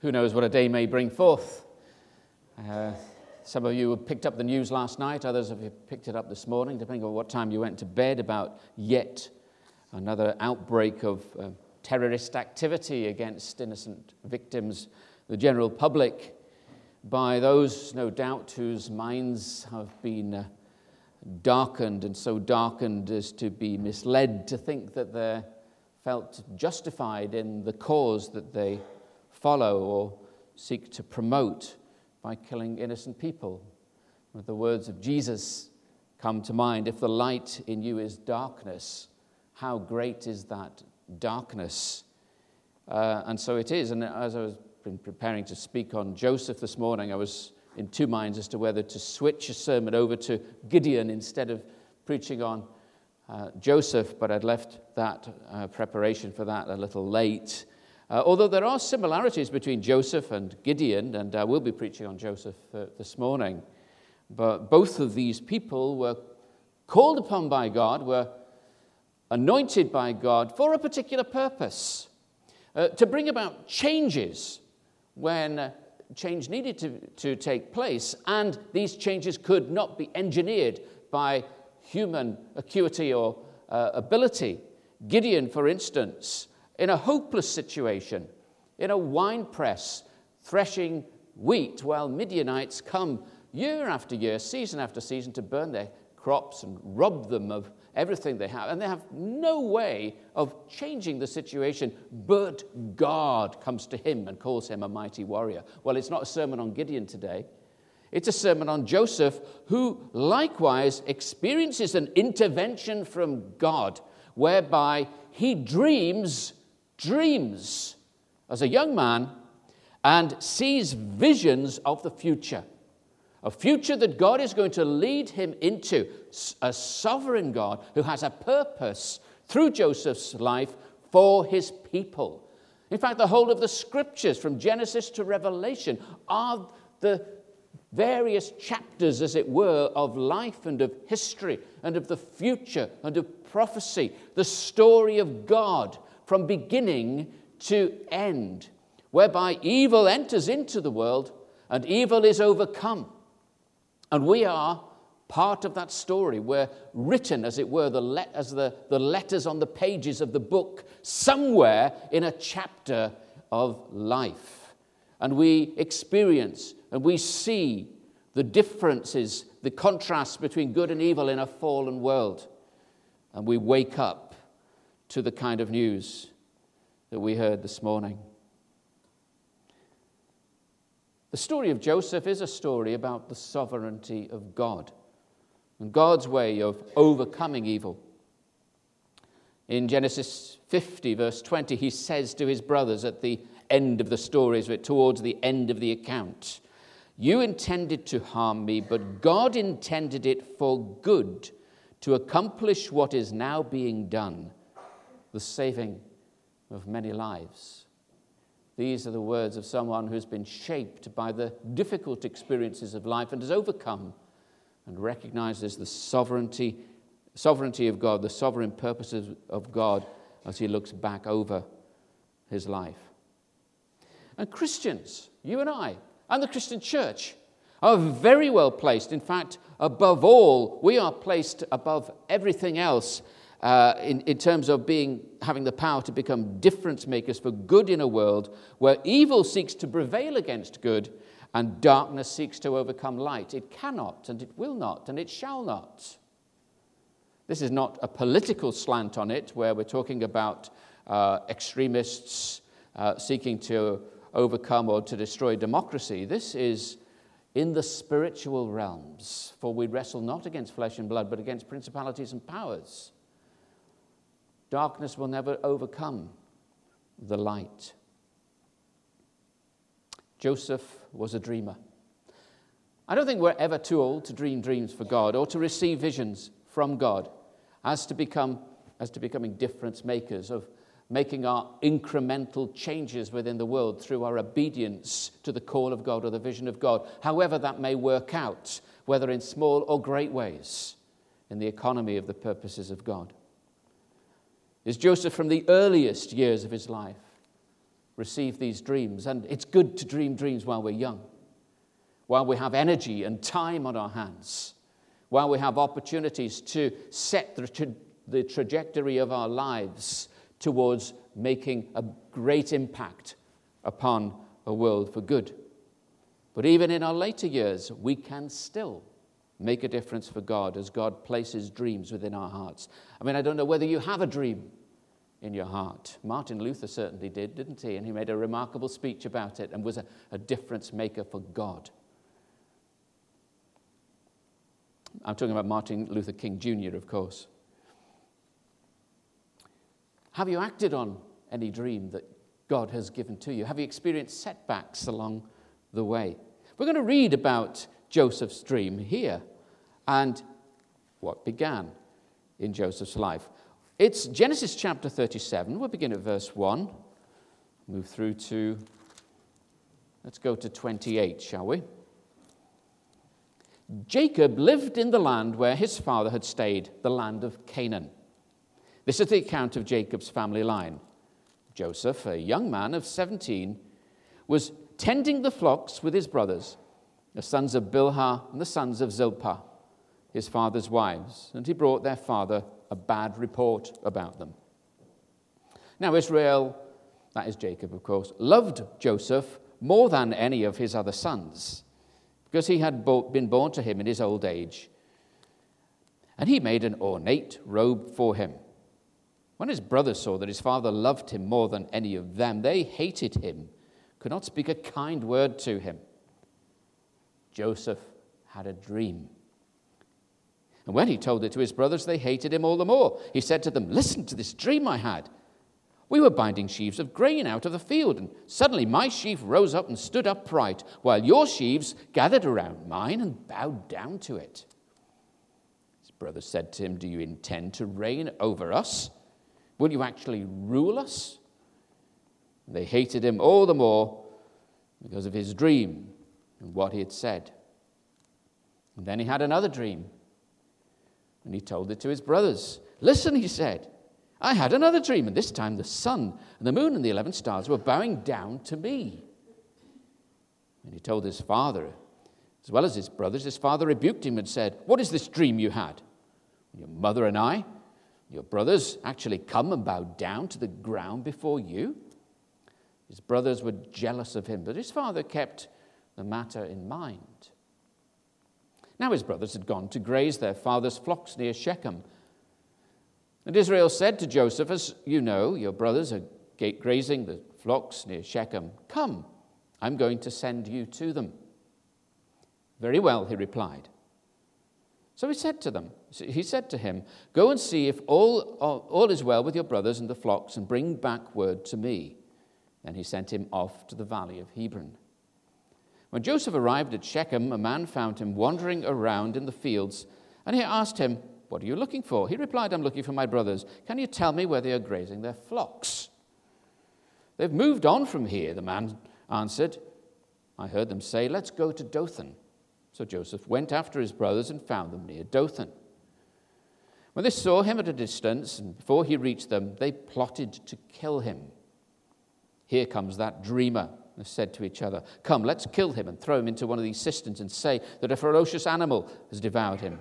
Who knows what a day may bring forth? Uh, some of you have picked up the news last night, others have picked it up this morning, depending on what time you went to bed, about yet another outbreak of uh, terrorist activity against innocent victims, the general public, by those, no doubt, whose minds have been uh, darkened and so darkened as to be misled to think that they're felt justified in the cause that they follow or seek to promote by killing innocent people. With the words of Jesus come to mind if the light in you is darkness, how great is that darkness? Uh, and so it is. And as I was preparing to speak on Joseph this morning, I was in two minds as to whether to switch a sermon over to Gideon instead of preaching on uh, Joseph, but I'd left that uh, preparation for that a little late. Uh, although there are similarities between Joseph and Gideon, and I will be preaching on Joseph uh, this morning, but both of these people were called upon by God, were anointed by God for a particular purpose uh, to bring about changes when uh, change needed to, to take place, and these changes could not be engineered by human acuity or uh, ability. Gideon, for instance, in a hopeless situation, in a wine press, threshing wheat, while Midianites come year after year, season after season, to burn their crops and rob them of everything they have. And they have no way of changing the situation, but God comes to him and calls him a mighty warrior. Well, it's not a sermon on Gideon today. It's a sermon on Joseph, who likewise experiences an intervention from God, whereby he dreams dreams as a young man and sees visions of the future. A future that God is going to lead him into, a sovereign God who has a purpose through Joseph's life for his people. In fact, the whole of the scriptures, from Genesis to Revelation, are the various chapters, as it were, of life and of history and of the future and of prophecy, the story of God from beginning to end, whereby evil enters into the world and evil is overcome. And we are part of that story. We're written, as it were, the let, as the, the letters on the pages of the book, somewhere in a chapter of life. And we experience and we see the differences, the contrasts between good and evil in a fallen world. And we wake up to the kind of news that we heard this morning. The story of Joseph is a story about the sovereignty of God and God's way of overcoming evil. In Genesis 50, verse 20, he says to his brothers at the end of the story, towards the end of the account, you intended to harm me, but God intended it for good to accomplish what is now being done, the saving of many lives. These are the words of someone who's been shaped by the difficult experiences of life and has overcome and recognizes the sovereignty, sovereignty of God, the sovereign purposes of God as he looks back over his life. And Christians, you and I, and the Christian church are very well placed. In fact, above all, we are placed above everything else uh, in, in terms of being, having the power to become difference makers for good in a world where evil seeks to prevail against good and darkness seeks to overcome light. It cannot, and it will not, and it shall not. This is not a political slant on it where we're talking about uh, extremists uh, seeking to overcome or to destroy democracy. This is in the spiritual realms, for we wrestle not against flesh and blood, but against principalities and powers. Darkness will never overcome the light. Joseph was a dreamer. I don't think we're ever too old to dream dreams for God or to receive visions from God as to become as to becoming difference makers of making our incremental changes within the world through our obedience to the call of God or the vision of God, however that may work out, whether in small or great ways, in the economy of the purposes of God. Is Joseph from the earliest years of his life receive these dreams. And it's good to dream dreams while we're young, while we have energy and time on our hands, while we have opportunities to set the, tra- the trajectory of our lives towards making a great impact upon a world for good. But even in our later years, we can still make a difference for God as God places dreams within our hearts. I mean, I don't know whether you have a dream in your heart. Martin Luther certainly did, didn't he? And he made a remarkable speech about it and was a, a difference maker for God. I'm talking about Martin Luther King Jr., of course. Have you acted on any dream that God has given to you? Have you experienced setbacks along the way? We're going to read about Joseph's dream here and what began in Joseph's life. It's Genesis chapter 37. We'll begin at verse 1, move through to, let's go to 28, shall we? Jacob lived in the land where his father had stayed, the land of Canaan. This is the account of Jacob's family line. Joseph, a young man of 17, was tending the flocks with his brothers, the sons of Bilhah and the sons of Zilpah his father's wives, and he brought their father a bad report about them. Now, Israel, that is Jacob, of course, loved Joseph more than any of his other sons, because he had been born to him in his old age. And he made an ornate robe for him. When his brothers saw that his father loved him more than any of them, they hated him, could not speak a kind word to him. Joseph had a dream and when he told it to his brothers, they hated him all the more. He said to them, Listen to this dream I had. We were binding sheaves of grain out of the field, and suddenly my sheaf rose up and stood upright, while your sheaves gathered around mine and bowed down to it. His brothers said to him, Do you intend to reign over us? Will you actually rule us? And they hated him all the more because of his dream and what he had said. And then he had another dream. And he told it to his brothers. Listen, he said, I had another dream, and this time the sun and the moon and the eleven stars were bowing down to me. And he told his father, as well as his brothers, his father rebuked him and said, What is this dream you had? Your mother and I, your brothers, actually come and bow down to the ground before you? His brothers were jealous of him, but his father kept the matter in mind. Now his brothers had gone to graze their father's flocks near Shechem. And Israel said to Joseph, As you know, your brothers are grazing the flocks near Shechem. Come, I'm going to send you to them. Very well, he replied. So he said to them, he said to him, Go and see if all, all is well with your brothers and the flocks, and bring back word to me. Then he sent him off to the valley of Hebron. When Joseph arrived at Shechem, a man found him wandering around in the fields, and he asked him, What are you looking for? He replied, I'm looking for my brothers. Can you tell me where they are grazing their flocks? They've moved on from here, the man answered. I heard them say, Let's go to Dothan. So Joseph went after his brothers and found them near Dothan. When they saw him at a distance, and before he reached them, they plotted to kill him. Here comes that dreamer said to each other, Come, let's kill him and throw him into one of these cisterns and say that a ferocious animal has devoured him.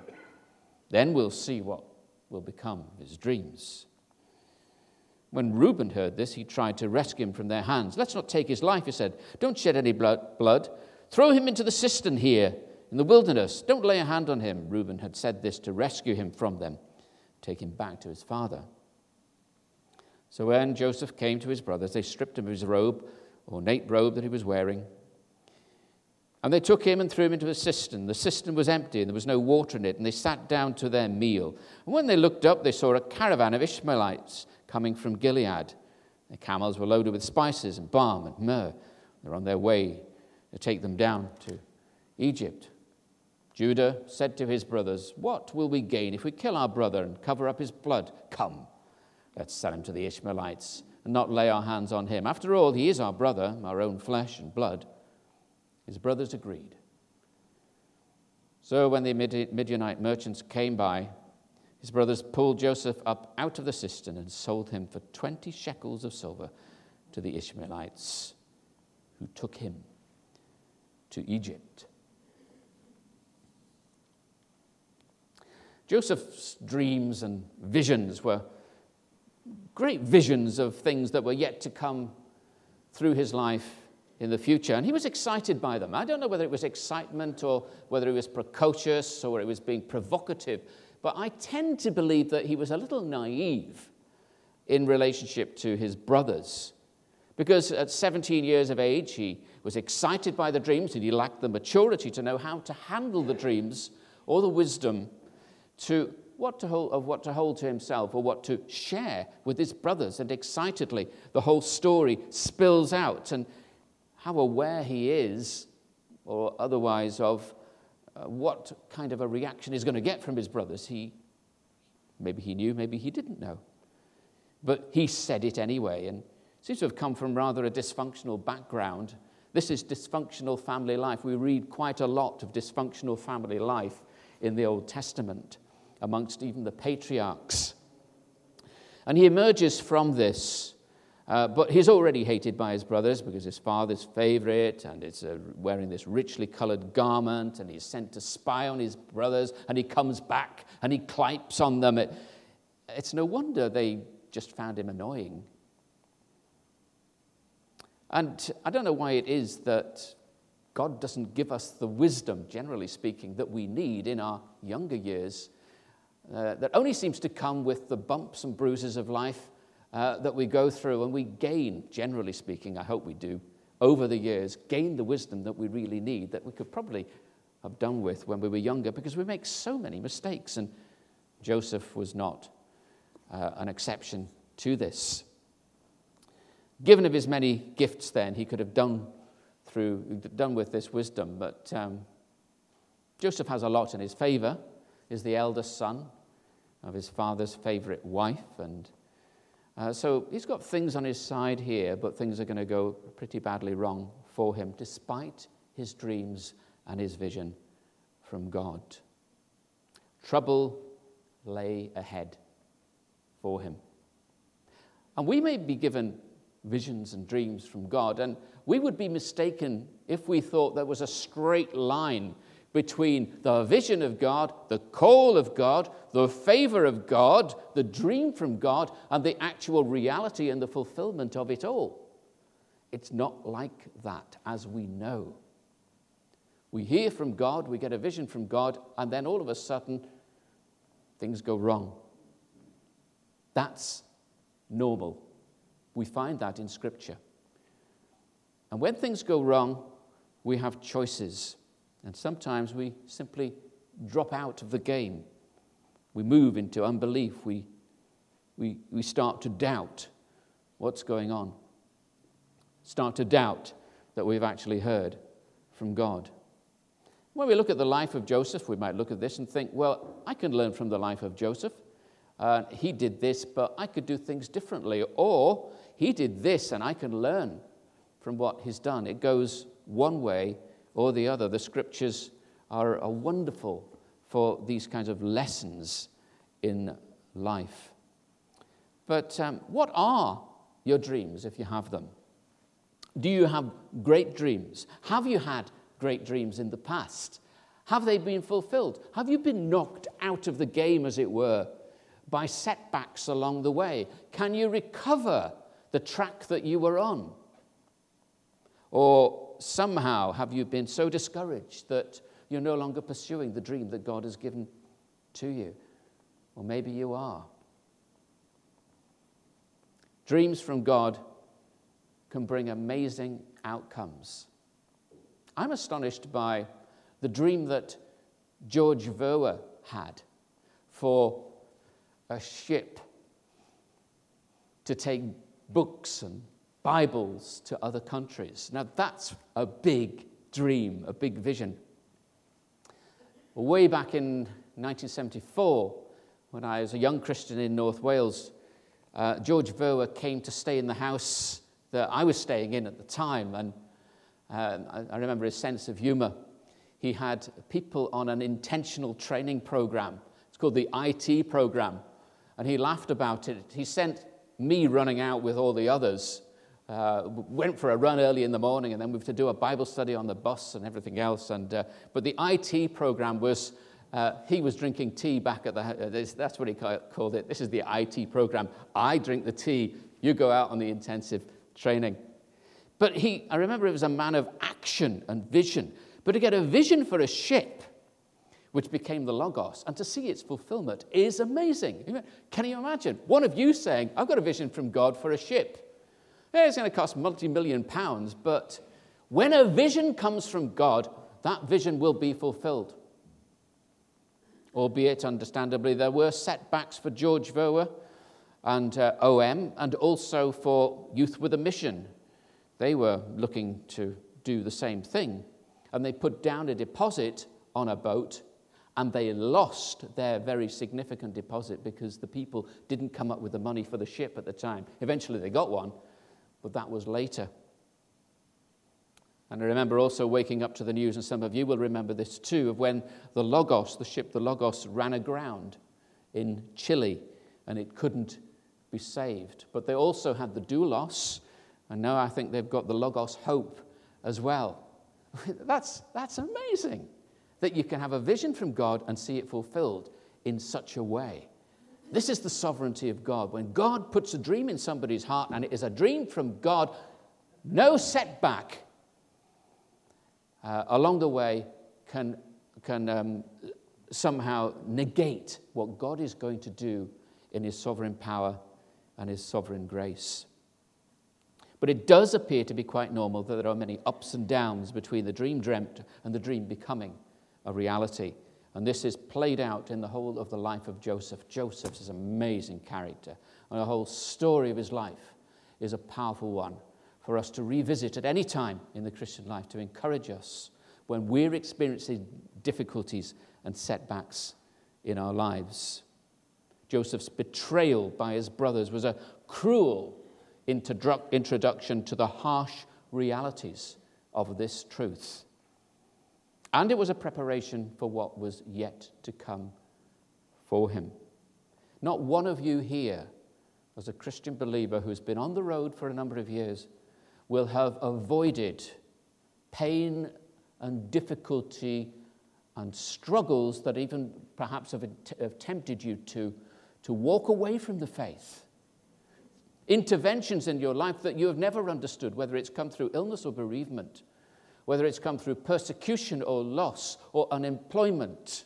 Then we'll see what will become of his dreams. When Reuben heard this, he tried to rescue him from their hands. Let's not take his life, he said. Don't shed any blood. blood. Throw him into the cistern here in the wilderness. Don't lay a hand on him. Reuben had said this to rescue him from them, take him back to his father. So when Joseph came to his brothers, they stripped him of his robe ornate robe that he was wearing. And they took him and threw him into a cistern. The cistern was empty and there was no water in it, and they sat down to their meal. And when they looked up, they saw a caravan of Ishmaelites coming from Gilead. Their camels were loaded with spices and balm and myrrh. They're on their way to take them down to Egypt. Judah said to his brothers, What will we gain if we kill our brother and cover up his blood? Come, let's sell him to the Ishmaelites and not lay our hands on him. After all, he is our brother, our own flesh and blood. His brothers agreed. So when the Midianite merchants came by, his brothers pulled Joseph up out of the cistern and sold him for 20 shekels of silver to the Ishmaelites who took him to Egypt. Joseph's dreams and visions were great visions of things that were yet to come through his life in the future. And he was excited by them. I don't know whether it was excitement or whether it was precocious or it was being provocative, but I tend to believe that he was a little naive in relationship to his brothers. Because at 17 years of age, he was excited by the dreams and he lacked the maturity to know how to handle the dreams or the wisdom to what to hold, of what to hold to himself or what to share with his brothers. And excitedly, the whole story spills out. And how aware he is, or otherwise, of uh, what kind of a reaction he's going to get from his brothers, he maybe he knew, maybe he didn't know. But he said it anyway, and seems to have come from rather a dysfunctional background. This is dysfunctional family life. We read quite a lot of dysfunctional family life in the Old Testament amongst even the patriarchs. And he emerges from this, uh, but he's already hated by his brothers because his father's favorite and is uh, wearing this richly colored garment, and he's sent to spy on his brothers, and he comes back and he clipes on them. It, it's no wonder they just found him annoying. And I don't know why it is that God doesn't give us the wisdom, generally speaking, that we need in our younger years uh, that only seems to come with the bumps and bruises of life uh, that we go through and we gain, generally speaking, I hope we do, over the years, gain the wisdom that we really need that we could probably have done with when we were younger because we make so many mistakes. And Joseph was not uh, an exception to this. Given of his many gifts, then, he could have done through done with this wisdom, but um, Joseph has a lot in his favor. Is the eldest son of his father's favorite wife, and uh, so he's got things on his side here, but things are going to go pretty badly wrong for him, despite his dreams and his vision from God. Trouble lay ahead for him. And we may be given visions and dreams from God, and we would be mistaken if we thought there was a straight line between the vision of God, the call of God, the favor of God, the dream from God, and the actual reality and the fulfillment of it all. It's not like that, as we know. We hear from God, we get a vision from God, and then all of a sudden, things go wrong. That's normal. We find that in Scripture. And when things go wrong, we have choices. And sometimes we simply drop out of the game. We move into unbelief. We, we, we start to doubt what's going on, start to doubt that we've actually heard from God. When we look at the life of Joseph, we might look at this and think, well, I can learn from the life of Joseph. Uh, he did this, but I could do things differently. Or he did this, and I can learn from what he's done. It goes one way or the other. The scriptures are, are wonderful for these kinds of lessons in life. But um, what are your dreams if you have them? Do you have great dreams? Have you had great dreams in the past? Have they been fulfilled? Have you been knocked out of the game, as it were, by setbacks along the way? Can you recover the track that you were on? Or somehow have you been so discouraged that you're no longer pursuing the dream that God has given to you? Or maybe you are. Dreams from God can bring amazing outcomes. I'm astonished by the dream that George Verwer had for a ship to take books and Bibles to other countries. Now, that's a big dream, a big vision. Way back in 1974, when I was a young Christian in North Wales, uh, George Verwer came to stay in the house that I was staying in at the time, and uh, I, remember his sense of humor. He had people on an intentional training program. It's called the IT program, and he laughed about it. He sent me running out with all the others uh, went for a run early in the morning, and then we have to do a Bible study on the bus and everything else. And, uh, but the IT program was, uh, he was drinking tea back at the, uh, that's what he called it. This is the IT program. I drink the tea, you go out on the intensive training. But he, I remember he was a man of action and vision. But to get a vision for a ship, which became the Logos, and to see its fulfillment is amazing. Can you imagine? One of you saying, I've got a vision from God for a ship. Yeah, it's going to cost multi million pounds, but when a vision comes from God, that vision will be fulfilled. Albeit, understandably, there were setbacks for George Verwer and uh, OM, and also for Youth with a Mission. They were looking to do the same thing, and they put down a deposit on a boat, and they lost their very significant deposit because the people didn't come up with the money for the ship at the time. Eventually, they got one, but that was later. And I remember also waking up to the news, and some of you will remember this too, of when the Logos, the ship, the Logos, ran aground in Chile and it couldn't be saved. But they also had the Doulos, and now I think they've got the Logos Hope as well. that's, that's amazing that you can have a vision from God and see it fulfilled in such a way. This is the sovereignty of God. When God puts a dream in somebody's heart and it is a dream from God, no setback uh, along the way can, can um, somehow negate what God is going to do in his sovereign power and his sovereign grace. But it does appear to be quite normal that there are many ups and downs between the dream dreamt and the dream becoming a reality. And this is played out in the whole of the life of Joseph. Joseph is an amazing character, and the whole story of his life is a powerful one for us to revisit at any time in the Christian life to encourage us when we're experiencing difficulties and setbacks in our lives. Joseph's betrayal by his brothers was a cruel introduction to the harsh realities of this truth. And it was a preparation for what was yet to come for him. Not one of you here, as a Christian believer who's been on the road for a number of years, will have avoided pain and difficulty and struggles that even perhaps have, have tempted you to, to walk away from the faith. Interventions in your life that you have never understood, whether it's come through illness or bereavement whether it's come through persecution or loss or unemployment,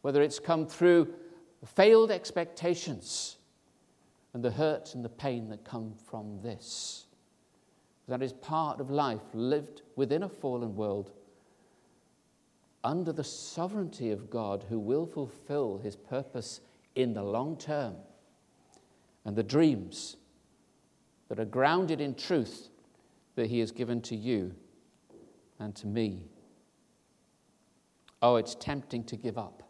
whether it's come through failed expectations and the hurt and the pain that come from this. That is part of life lived within a fallen world under the sovereignty of God who will fulfill his purpose in the long term. And the dreams that are grounded in truth that He has given to you and to me. Oh, it's tempting to give up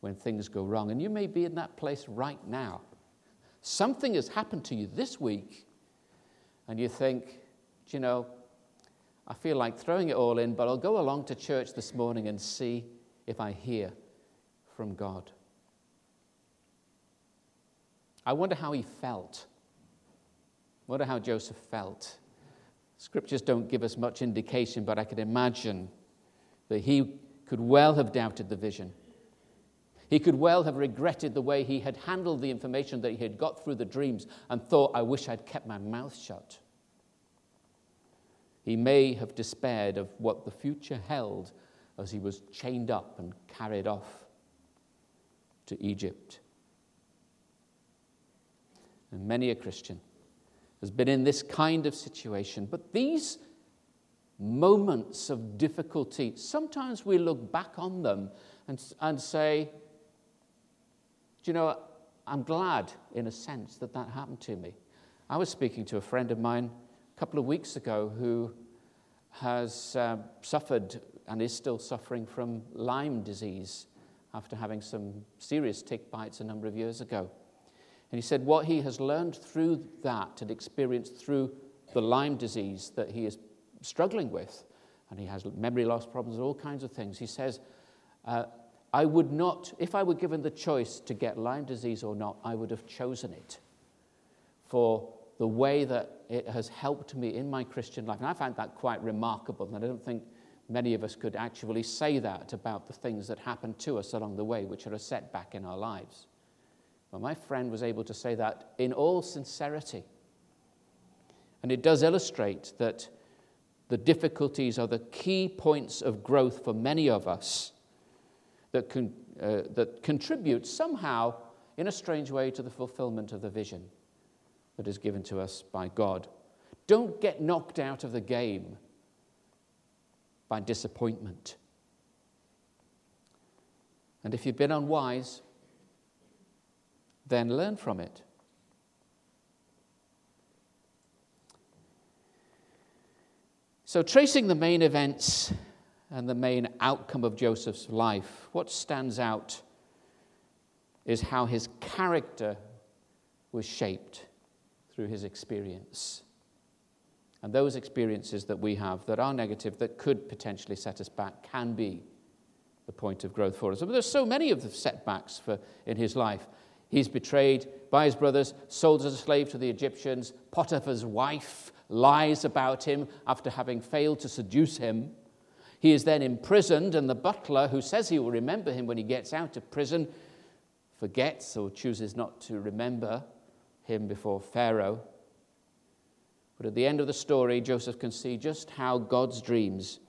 when things go wrong. And you may be in that place right now. Something has happened to you this week, and you think, you know, I feel like throwing it all in, but I'll go along to church this morning and see if I hear from God. I wonder how he felt. I wonder how Joseph felt Scriptures don't give us much indication, but I can imagine that he could well have doubted the vision. He could well have regretted the way he had handled the information that he had got through the dreams and thought, I wish I'd kept my mouth shut. He may have despaired of what the future held as he was chained up and carried off to Egypt. And many a Christian has been in this kind of situation. But these moments of difficulty, sometimes we look back on them and, and say, Do you know, I'm glad, in a sense, that that happened to me. I was speaking to a friend of mine a couple of weeks ago who has uh, suffered and is still suffering from Lyme disease after having some serious tick bites a number of years ago. And he said what he has learned through that and experienced through the Lyme disease that he is struggling with, and he has memory loss problems and all kinds of things. He says, uh, I would not, if I were given the choice to get Lyme disease or not, I would have chosen it for the way that it has helped me in my Christian life. And I find that quite remarkable. And I don't think many of us could actually say that about the things that happen to us along the way, which are a setback in our lives. But my friend was able to say that in all sincerity. And it does illustrate that the difficulties are the key points of growth for many of us that, con- uh, that contribute somehow, in a strange way, to the fulfillment of the vision that is given to us by God. Don't get knocked out of the game by disappointment. And if you've been unwise, then learn from it. So, tracing the main events and the main outcome of Joseph's life, what stands out is how his character was shaped through his experience. And those experiences that we have that are negative, that could potentially set us back, can be the point of growth for us. But there's so many of the setbacks for, in his life. He's betrayed by his brothers, sold as a slave to the Egyptians. Potiphar's wife lies about him after having failed to seduce him. He is then imprisoned, and the butler, who says he will remember him when he gets out of prison, forgets or chooses not to remember him before Pharaoh. But at the end of the story, Joseph can see just how God's dreams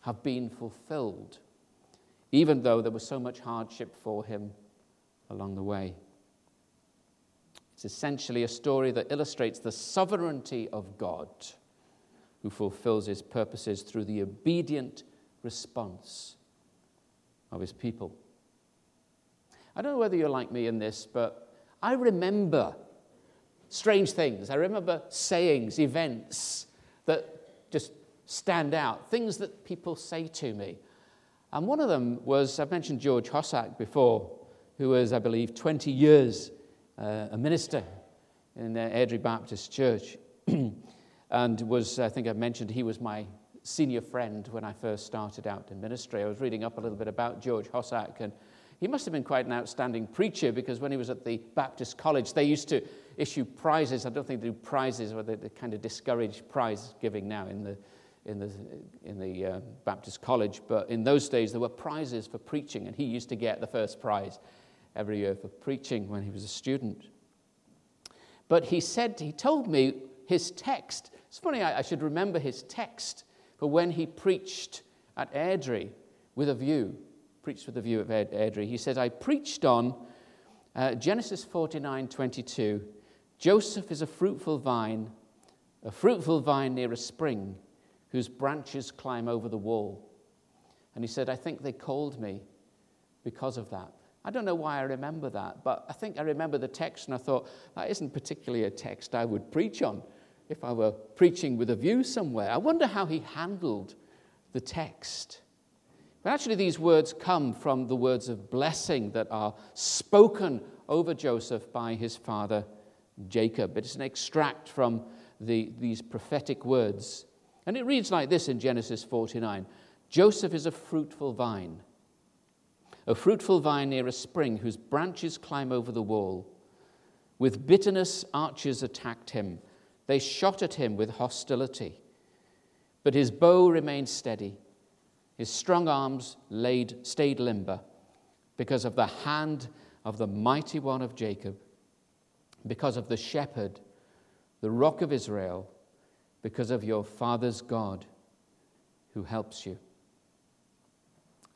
have been fulfilled, even though there was so much hardship for him along the way. It's essentially a story that illustrates the sovereignty of God, who fulfills his purposes through the obedient response of his people. I don't know whether you're like me in this, but I remember strange things. I remember sayings, events that just stand out, things that people say to me. And one of them was I've mentioned George Hossack before, who was, I believe, 20 years uh, a minister in the Airdrie Baptist Church. and was, I think I mentioned, he was my senior friend when I first started out in ministry. I was reading up a little bit about George Hossack, and he must have been quite an outstanding preacher because when he was at the Baptist College, they used to issue prizes. I don't think they do prizes, or they, they kind of discourage prize giving now in the, in the, in the uh, Baptist College. But in those days, there were prizes for preaching, and he used to get the first prize every year for preaching when he was a student. But he said, he told me his text. It's funny, I, I should remember his text for when he preached at Airdrie with a view, preached with a view of Airdrie. He said, I preached on uh, Genesis 49 22. Joseph is a fruitful vine, a fruitful vine near a spring whose branches climb over the wall. And he said, I think they called me because of that. I don't know why I remember that, but I think I remember the text and I thought, that isn't particularly a text I would preach on if I were preaching with a view somewhere. I wonder how he handled the text. But actually, these words come from the words of blessing that are spoken over Joseph by his father Jacob. It's an extract from the, these prophetic words. And it reads like this in Genesis 49 Joseph is a fruitful vine, a fruitful vine near a spring whose branches climb over the wall. With bitterness, archers attacked him. They shot at him with hostility. But his bow remained steady. His strong arms laid, stayed limber because of the hand of the mighty one of Jacob because of the shepherd, the rock of Israel, because of your father's God who helps you.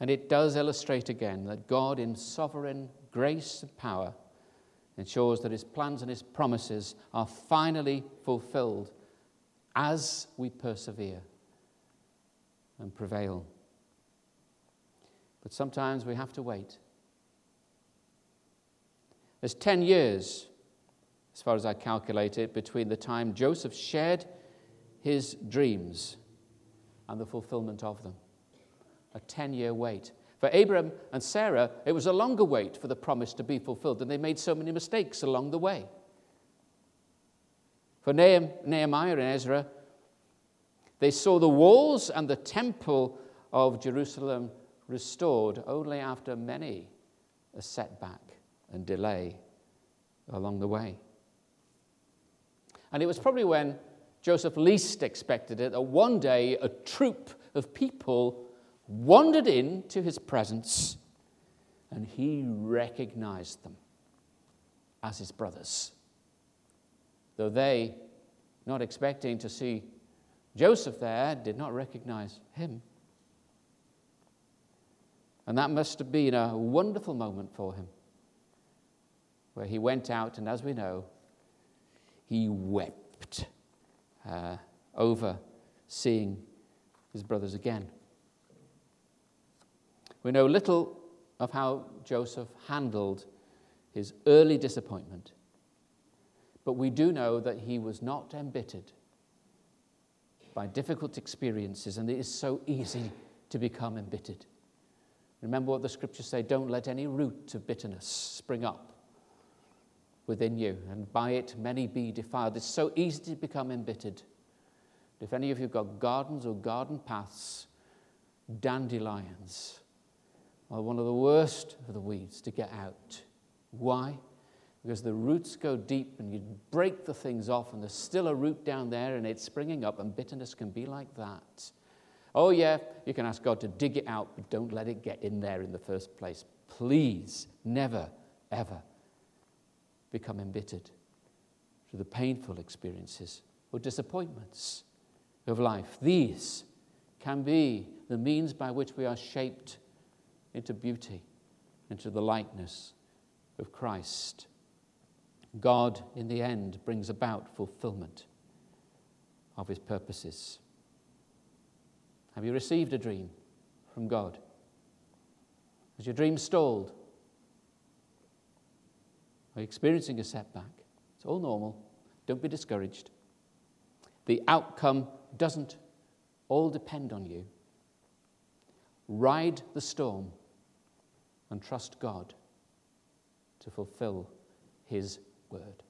And it does illustrate again that God, in sovereign grace and power, ensures that his plans and his promises are finally fulfilled as we persevere and prevail. But sometimes we have to wait. There's 10 years as far as I calculate it, between the time Joseph shared his dreams and the fulfillment of them. A 10 year wait. For Abraham and Sarah, it was a longer wait for the promise to be fulfilled, and they made so many mistakes along the way. For Nehemiah and Ezra, they saw the walls and the temple of Jerusalem restored only after many a setback and delay along the way. And it was probably when Joseph least expected it that one day a troop of people wandered into his presence and he recognized them as his brothers. Though they, not expecting to see Joseph there, did not recognize him. And that must have been a wonderful moment for him, where he went out, and as we know, he wept uh, over seeing his brothers again. We know little of how Joseph handled his early disappointment, but we do know that he was not embittered by difficult experiences, and it is so easy to become embittered. Remember what the scriptures say don't let any root of bitterness spring up within you, and by it many be defiled. It's so easy to become embittered. If any of you have got gardens or garden paths, dandelions are one of the worst of the weeds to get out. Why? Because the roots go deep and you break the things off, and there's still a root down there and it's springing up, and bitterness can be like that. Oh, yeah, you can ask God to dig it out, but don't let it get in there in the first place. Please, never, ever become embittered through the painful experiences or disappointments of life. These can be the means by which we are shaped into beauty, into the likeness of Christ. God, in the end, brings about fulfillment of his purposes. Have you received a dream from God? Has your dream stalled? Are you experiencing a setback? It's all normal. Don't be discouraged. The outcome doesn't all depend on you. Ride the storm and trust God to fulfill His word.